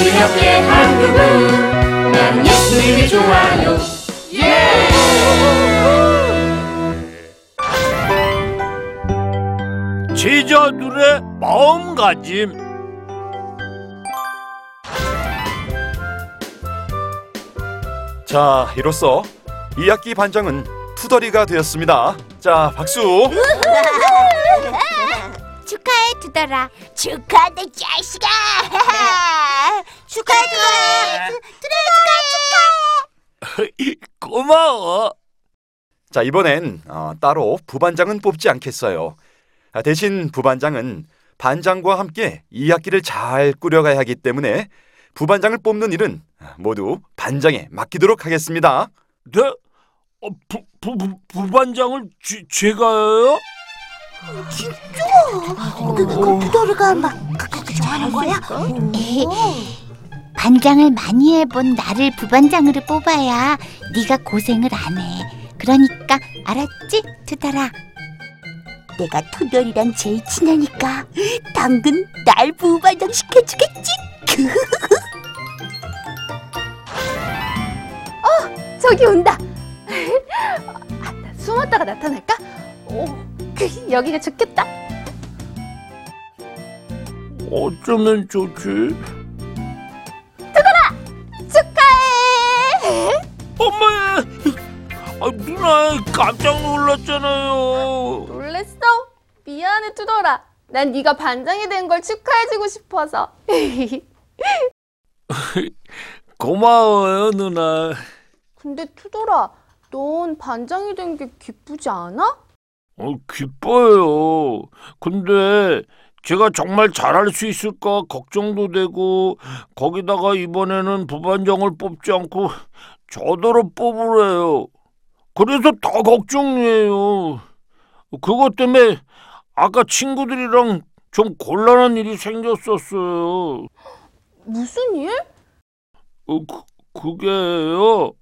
우리 함께 한 그분 나는 예수님이 좋아요 예! 제자들의 마음가짐 자, 이로써 2학기 반장은 투덜이가 되었습니다. 자, 박수. 축하해 두더라. 축하한다 자식아 축하해 축하해 고마워 자, 이번엔 어, 따로 부반장은 뽑지 않겠어요. 아, 대신 부반장은 반장과 함께 2학기를 잘 꾸려가야 하기 때문에 부반장을 뽑는 일은 모두 반장에 맡기도록 하겠습니다. 네? 어, 부, 부, 부, 부반장을 제, 제가요? 그, 그 두더리가 막 그렇게 좋아하는 거야? 반장을 많이 해본 나를 부반장으로 뽑아야 네가 고생을 안 해. 그러니까 알았지, 두더라? 내가 투덜이랑 제일 친하니까 당근 날 부반장 시켜주겠지 저기 온다. 숨었다가 나타날까? 오, 그, 여기가 좋겠다. 어쩌면 좋지? 깜짝 놀랐잖아요 놀랬어? 미안해 투덜아. 난 네가 반장이 된 걸 축하해주고 싶어서. 고마워요 누나 근데 투덜아, 넌 반장이 된 게 기쁘지 않아? 어, 기뻐요 근데 제가 정말 잘할 수 있을까 걱정도 되고 거기다가 이번에는 부반장을 뽑지 않고 저더러 뽑으래요 그래서 더 걱정이에요 그것 때문에 아까 친구들이랑 좀 곤란한 일이 생겼었어요 무슨 일? 어, 그, 그게요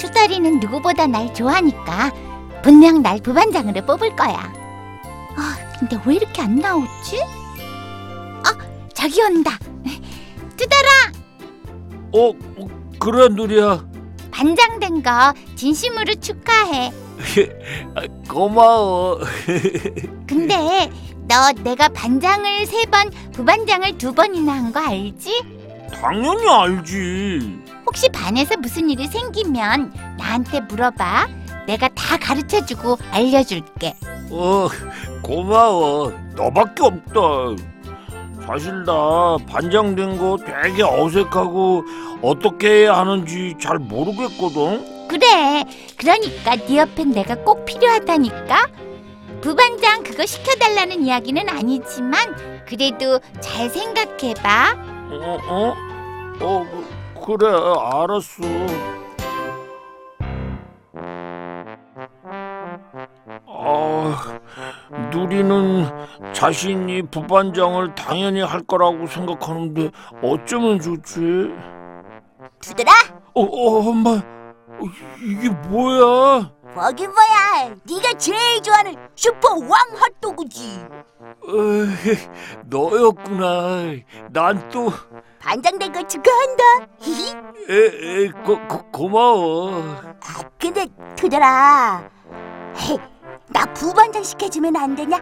투덜이는 누구보다 날 좋아하니까 분명 날 부반장으로 뽑을 거야. 아, 근데 왜 이렇게 안 나오지? 아, 저기 온다. 투덜아, 어, 어, 그래 누리야 반장 된 거 진심으로 축하해. 아, 고마워 근데 너 내가 반장을 세 번, 부반장을 두 번이나 한 거 알지? 당연히 알지 혹시 반에서 무슨 일이 생기면 나한테 물어봐. 내가 다 가르쳐주고 알려줄게. 어, 고마워. 너밖에 없다. 사실 나 반장 된 거 되게 어색하고 어떻게 해야 하는지 잘 모르겠거든. 그래. 그러니까 네 옆엔 내가 꼭 필요하다니까. 부반장 그거 시켜달라는 이야기는 아니지만 그래도 잘 생각해봐. 어, 어? 어, 그- 그래, 알았어. 아, 누리는 자신이 부반장을 당연히 할 거라고 생각하는데 어쩌면 좋지? 두더라 어, 어 엄마, 어, 이게 뭐야? 뭐긴 뭐야 네가 제일 좋아하는 슈퍼 왕 핫도그지 어, 너였구나. 난 또, 반장 된 거 축하한다 히히 에, 에, 고, 고, 고마워. 아, 근데 두더라 헤, 나 부반장 시켜주면 안 되냐?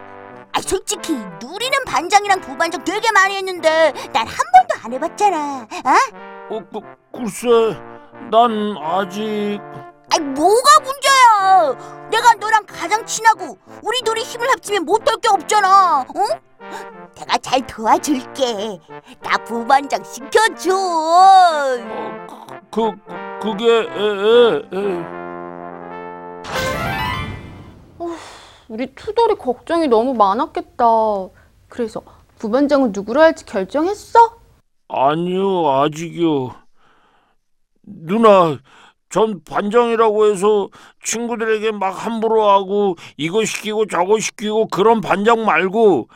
아, 솔직히 누리는 반장이랑 부반장 되게 많이 했는데 난 한 번도 안 해봤잖아 어? 어, 그, 글쎄, 난 아직, 아이 뭐가 문제야 내가 너랑 가장 친하고 우리 둘이 힘을 합치면 못할 게 없잖아 어? 내가 잘 도와줄게 나 부반장 시켜줘 어, 그, 그, 그게, 에, 에, 에. 우리 투덜이 걱정이 너무 많았겠다. 그래서 부반장은 누구로 할지 결정했어? 아니요, 아직이요. 누나, 전 반장이라고 해서 친구들에게 막 함부로 하고 이거 시키고 저거 시키고 그런 반장 말고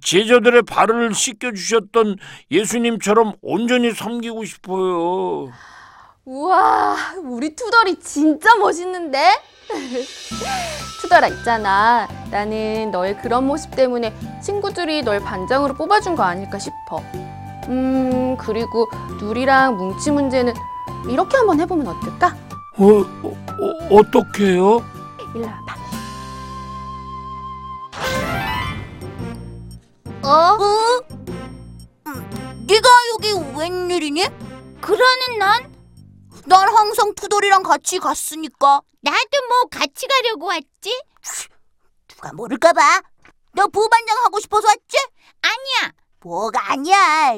제자들의 발을 씻겨 주셨던 예수님처럼 온전히 섬기고 싶어요. 우와, 우리 투덜이 진짜 멋있는데? 투덜아 있잖아. 나는 너의 그런 모습 때문에 친구들이 널 반장으로 뽑아준 거 아닐까 싶어. 음, 그리고 누리랑 뭉치 문제는 이렇게 한번 해보면 어떨까? 어, 어, 어 어떻게요? 일로 와봐. 어? 어? 음, 네가 여기 웬일이니? 그러는 넌 난 항상 투덜이랑 같이 갔으니까 나도 뭐 같이 가려고 왔지? 누가 모를까봐. 너 부반장 하고 싶어서 왔지? 아니야. 뭐가 아니야.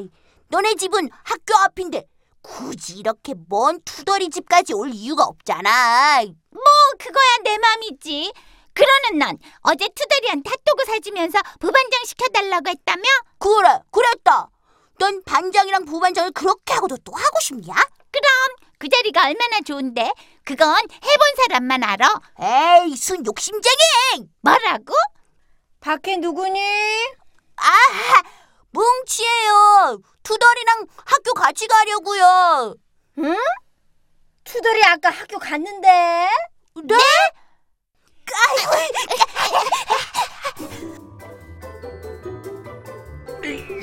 너네 집은 학교 앞인데 굳이 이렇게 먼 투덜이 집까지 올 이유가 없잖아. 뭐 그거야 내 맘이지. 그러는 넌 어제 투덜이한테 핫도그 사주면서 부반장 시켜달라고 했다며? 그래, 그랬다. 넌 반장이랑 부반장을 그렇게 하고도 또 하고 싶냐? 그 자리가 얼마나 좋은데? 그건 해본 사람만 알아. 에이, 순 욕심쟁이! 뭐라고? 밖에 누구니? 아하, 뭉치예요. 투덜이랑 학교 같이 가려고요. 투덜이 아까 학교 갔는데. 네?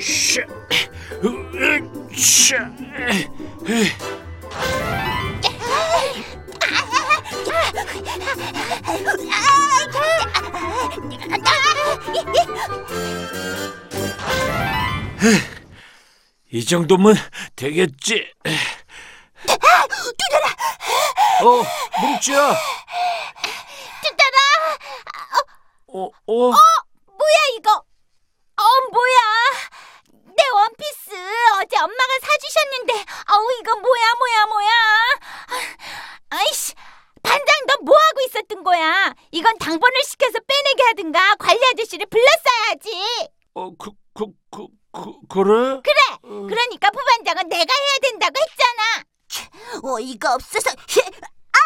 샤, 으, 샤, 에, 이 정도면 되겠지. 어, 뭉치야. 투덜아, 어, 어, 뭐야 이거? 어 뭐야? 내 원피스 어제 엄마가 사주셨는데, 어우 이거 뭐야? 아이씨, 반장 너 뭐 하고 있었던 거야? 이건 당번을 시켜서 빼내게 하든가 관리 아저씨를 불렀어야지. 어, 그, 그, 그, 그, 그래? 그래. 어. 그러니까 부반장은 내가 해야 된다고 했잖아. 어이가 없어서. 아!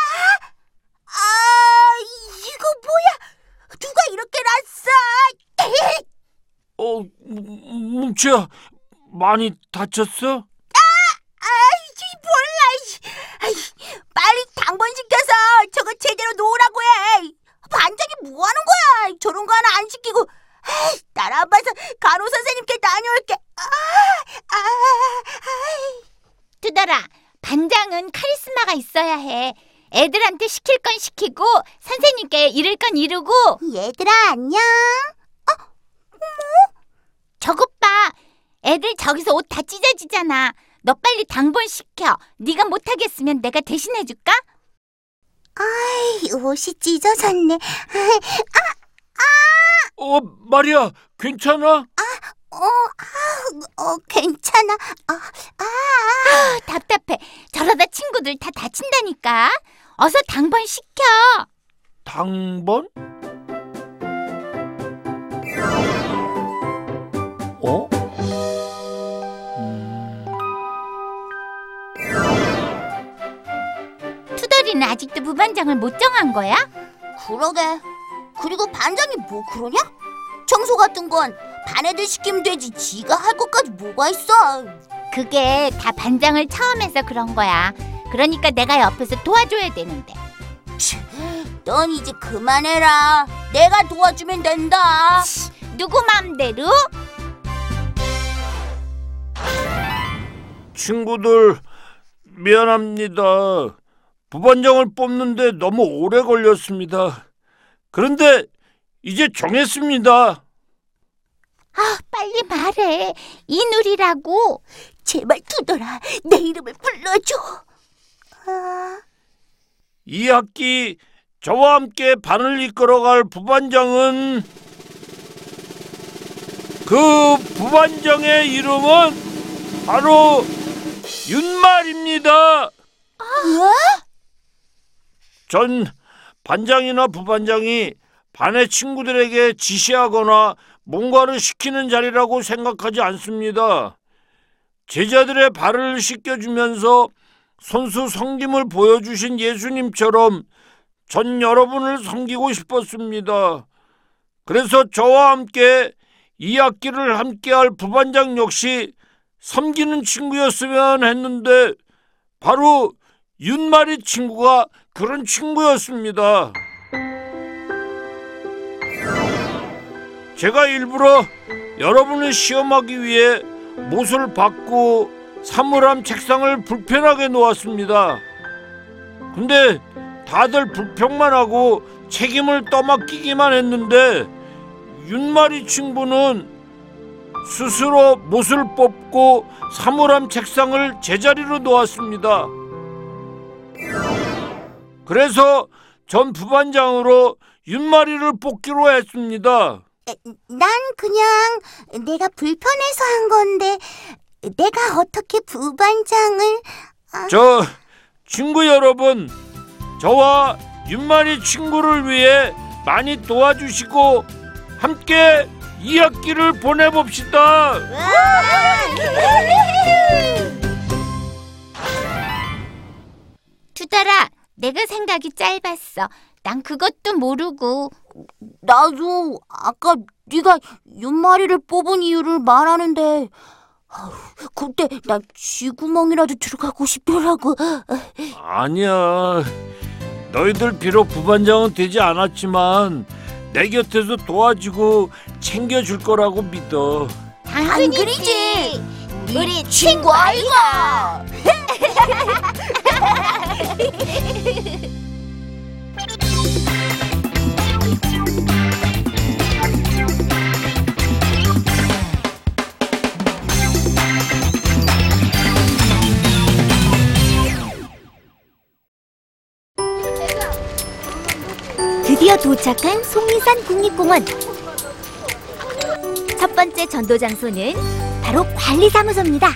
아, 이거 뭐야? 누가 이렇게 났어? 어, 뭉- 뭉치야, 많이 다쳤어? 아이씨, 몰라. 이씨. 아이, 빨리 당번 시켜서 저거 제대로 놓으라고 해. 반장이 뭐 하는 거야? 저런 거 하나 안 시키고. 에이, 나라 안 봐서 간호 선생님께 다녀올게. 아, 아, 아이. 두더라, 반장은 카리스마가 있어야 해. 애들한테 시킬 건 시키고 선생님께 이를 건 이루고 얘들아 안녕. 저것 봐. 애들 저기서 옷 다 찢어지잖아. 너 빨리 당번 시켜. 네가 못하겠으면 내가 대신해 줄까? 아이, 옷이 찢어졌네. 어, 마리아, 괜찮아? 어, 아, 어, 괜찮아. 아, 아. 아, 답답해. 저러다 친구들 다 다친다니까. 어서 당번 시켜. 당번? 어? 음, 투덜이는 아직도 부반장을 못 정한 거야? 그러게. 그리고 반장이 뭐 그러냐? 청소 같은 건 반 애들 시키면 되지. 지가 할 것까지 뭐가 있어? 그게 다 반장을 처음 해서 그런 거야. 그러니까 내가 옆에서 도와줘야 되는데. 넌 이제 그만해라. 내가 도와주면 된다. 누구 맘대로? 친구들, 미안합니다. 부반장을 뽑는데 너무 오래 걸렸습니다. 그런데 이제 정했습니다. 아, 빨리 말해. 이누리라고. 제발 두더라. 내 이름을 불러줘. 아, 이 학기 저와 함께 반을 이끌어갈 부반장은 그 부반장의 이름은 바로 윤말입니다. 전 반장이나 부반장이 반의 친구들에게 지시하거나 뭔가를 시키는 자리라고 생각하지 않습니다. 제자들의 발을 씻겨주면서 선수 섬김을 보여주신 예수님처럼 전 여러분을 섬기고 싶었습니다. 그래서 저와 함께 이 학기를 함께할 부반장 역시 섬기는 친구였으면 했는데 바로 윤마리 친구가 그런 친구였습니다. 제가 일부러 여러분을 시험하기 위해 못을 받고 사물함 책상을 불편하게 놓았습니다. 근데 다들 불평만 하고 책임을 떠맡기기만 했는데 윤마리 친구는 스스로 못을 뽑고 사물함 책상을 제자리로 놓았습니다. 그래서 전 부반장으로 윤마리를 뽑기로 했습니다. 난 그냥 내가 불편해서 한 건데 내가 어떻게 부반장을 저 친구 여러분, 저와 윤마리 친구를 위해 많이 도와주시고 함께 이 학기를 보내봅시다. 투덜아, 내가 생각이 짧았어. 난 그것도 모르고. 나도 아까 네가 윤마리를 뽑은 이유를 말하는데 아휴, 그때 나 쥐구멍이라도 들어가고 싶더라고. 아니야. 너희들 비록 부반장은 되지 않았지만 내 곁에서 도와주고 챙겨줄 거라고 믿어. 안 그리지? 우리 친구 아이가. 도착한 속리산 국립공원. 첫 번째 전도 장소는 바로 관리사무소입니다.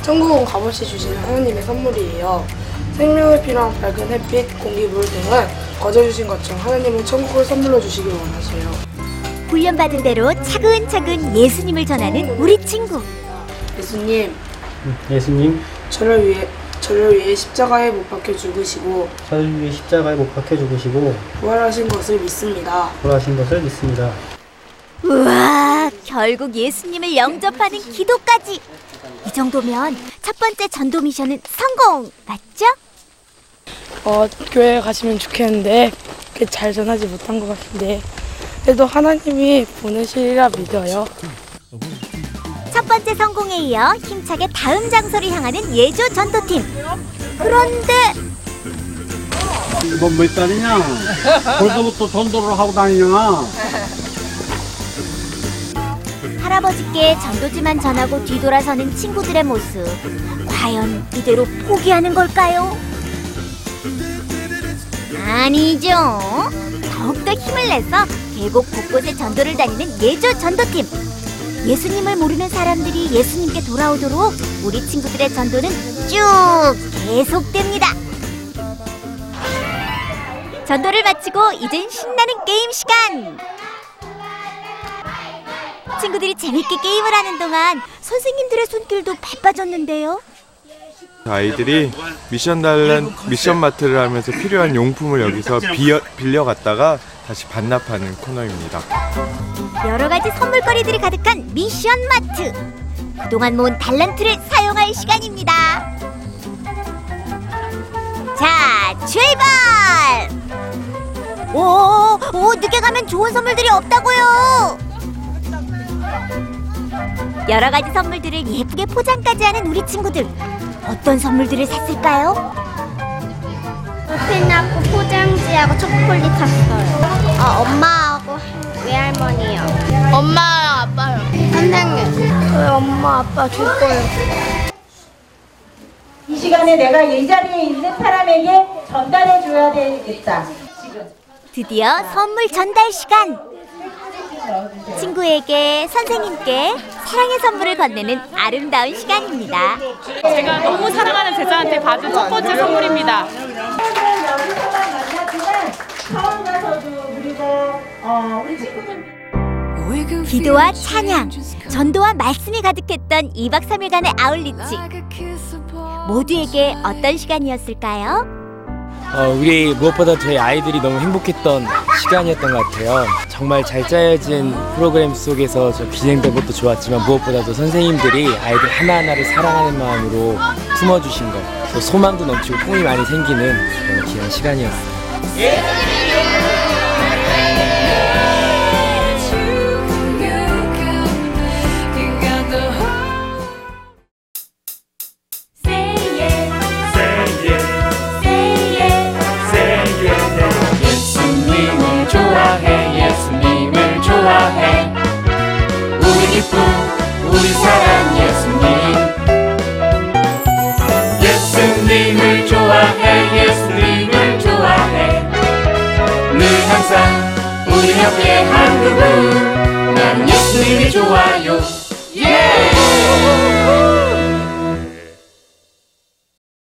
천국은 값없이 주시는 하나님의 선물이에요. 생명을 필요한 밝은 햇빛, 공기, 물 등은 거저 주신 것처럼 하나님은 천국을 선물로 주시길 원하세요. 훈련받은 대로 차근차근 예수님을 전하는 우리 친구. 예수님, 예수님, 저를 위해 저를 위해 십자가에 못 박혀 죽으시고 저를 위해 십자가에 못 박혀 죽으시고 부활하신 것을 믿습니다. 돌아가신 것을 믿습니다. 우와, 결국 예수님을 영접하는 기도까지. 이 정도면 첫 번째 전도 미션은 성공, 맞죠? 어, 교회 가시면 좋겠는데 그게 잘 전하지 못한 것 같은데 그래도 하나님이 보내시리라 믿어요. 첫 번째 성공에 이어 힘차게 다음 장소를 향하는 예조 전도팀. 그런데 너몇 살이냐? 벌써부터 전도를 하고 다니냐? 할아버지께 전도지만 전하고 뒤돌아서는 친구들의 모습. 과연 이대로 포기하는 걸까요? 아니죠. 더욱더 힘을 내서 계곡 곳곳에 전도를 다니는 예조 전도팀. 예수님을 모르는 사람들이 예수님께 돌아오도록 우리 친구들의 전도는 쭉 계속됩니다. 전도를 마치고 이젠 신나는 게임 시간. 친구들이 재밌게 게임을 하는 동안 선생님들의 손길도 바빠졌는데요. 아이들이 미션 달란 미션 마트를 하면서 필요한 용품을 여기서 비어, 빌려갔다가 다시 반납하는 코너입니다. 여러 가지 선물거리들이 가득한 미션 마트. 그동안 모은 달란트를 사용할 시간입니다. 자, 출발! 오, 오, 늦게 가면 좋은 선물들이 없다고요. 여러 가지 선물들을 예쁘게 포장까지 하는 우리 친구들. 어떤 선물들을 샀을까요? 페나고 포장지하고 초콜릿 샀어요. 어, 엄마하고 외할머니요. 엄마랑 아빠요. 선생님. 저희 엄마 아빠 줄 거예요. 이 시간에 내가 이 자리에 있는 사람에게 전달해 줘야 되겠다. 드디어 선물 전달 시간. 친구에게 선생님께 사랑의 선물을 건네는 아름다운 시간입니다. 제가 너무 사랑하는 제자한테 받은 첫 번째 선물입니다. 처음 가서도 그리고 어, 우리 친구들 기도와 찬양, 전도와 말씀이 가득했던 2박 3일간의 아울리치. 모두에게 어떤 시간이었을까요? 어, 우리 무엇보다 저희 아이들이 너무 행복했던 시간이었던 것 같아요. 정말 잘 짜여진 프로그램 속에서 저 진행된 것도 좋았지만 무엇보다도 선생님들이 아이들 하나하나를 사랑하는 마음으로 품어주신 것 또 소망도 넘치고 꿈이 많이 생기는 그런 귀한 시간이었어요. 예 그분 나는 예수님이 좋아요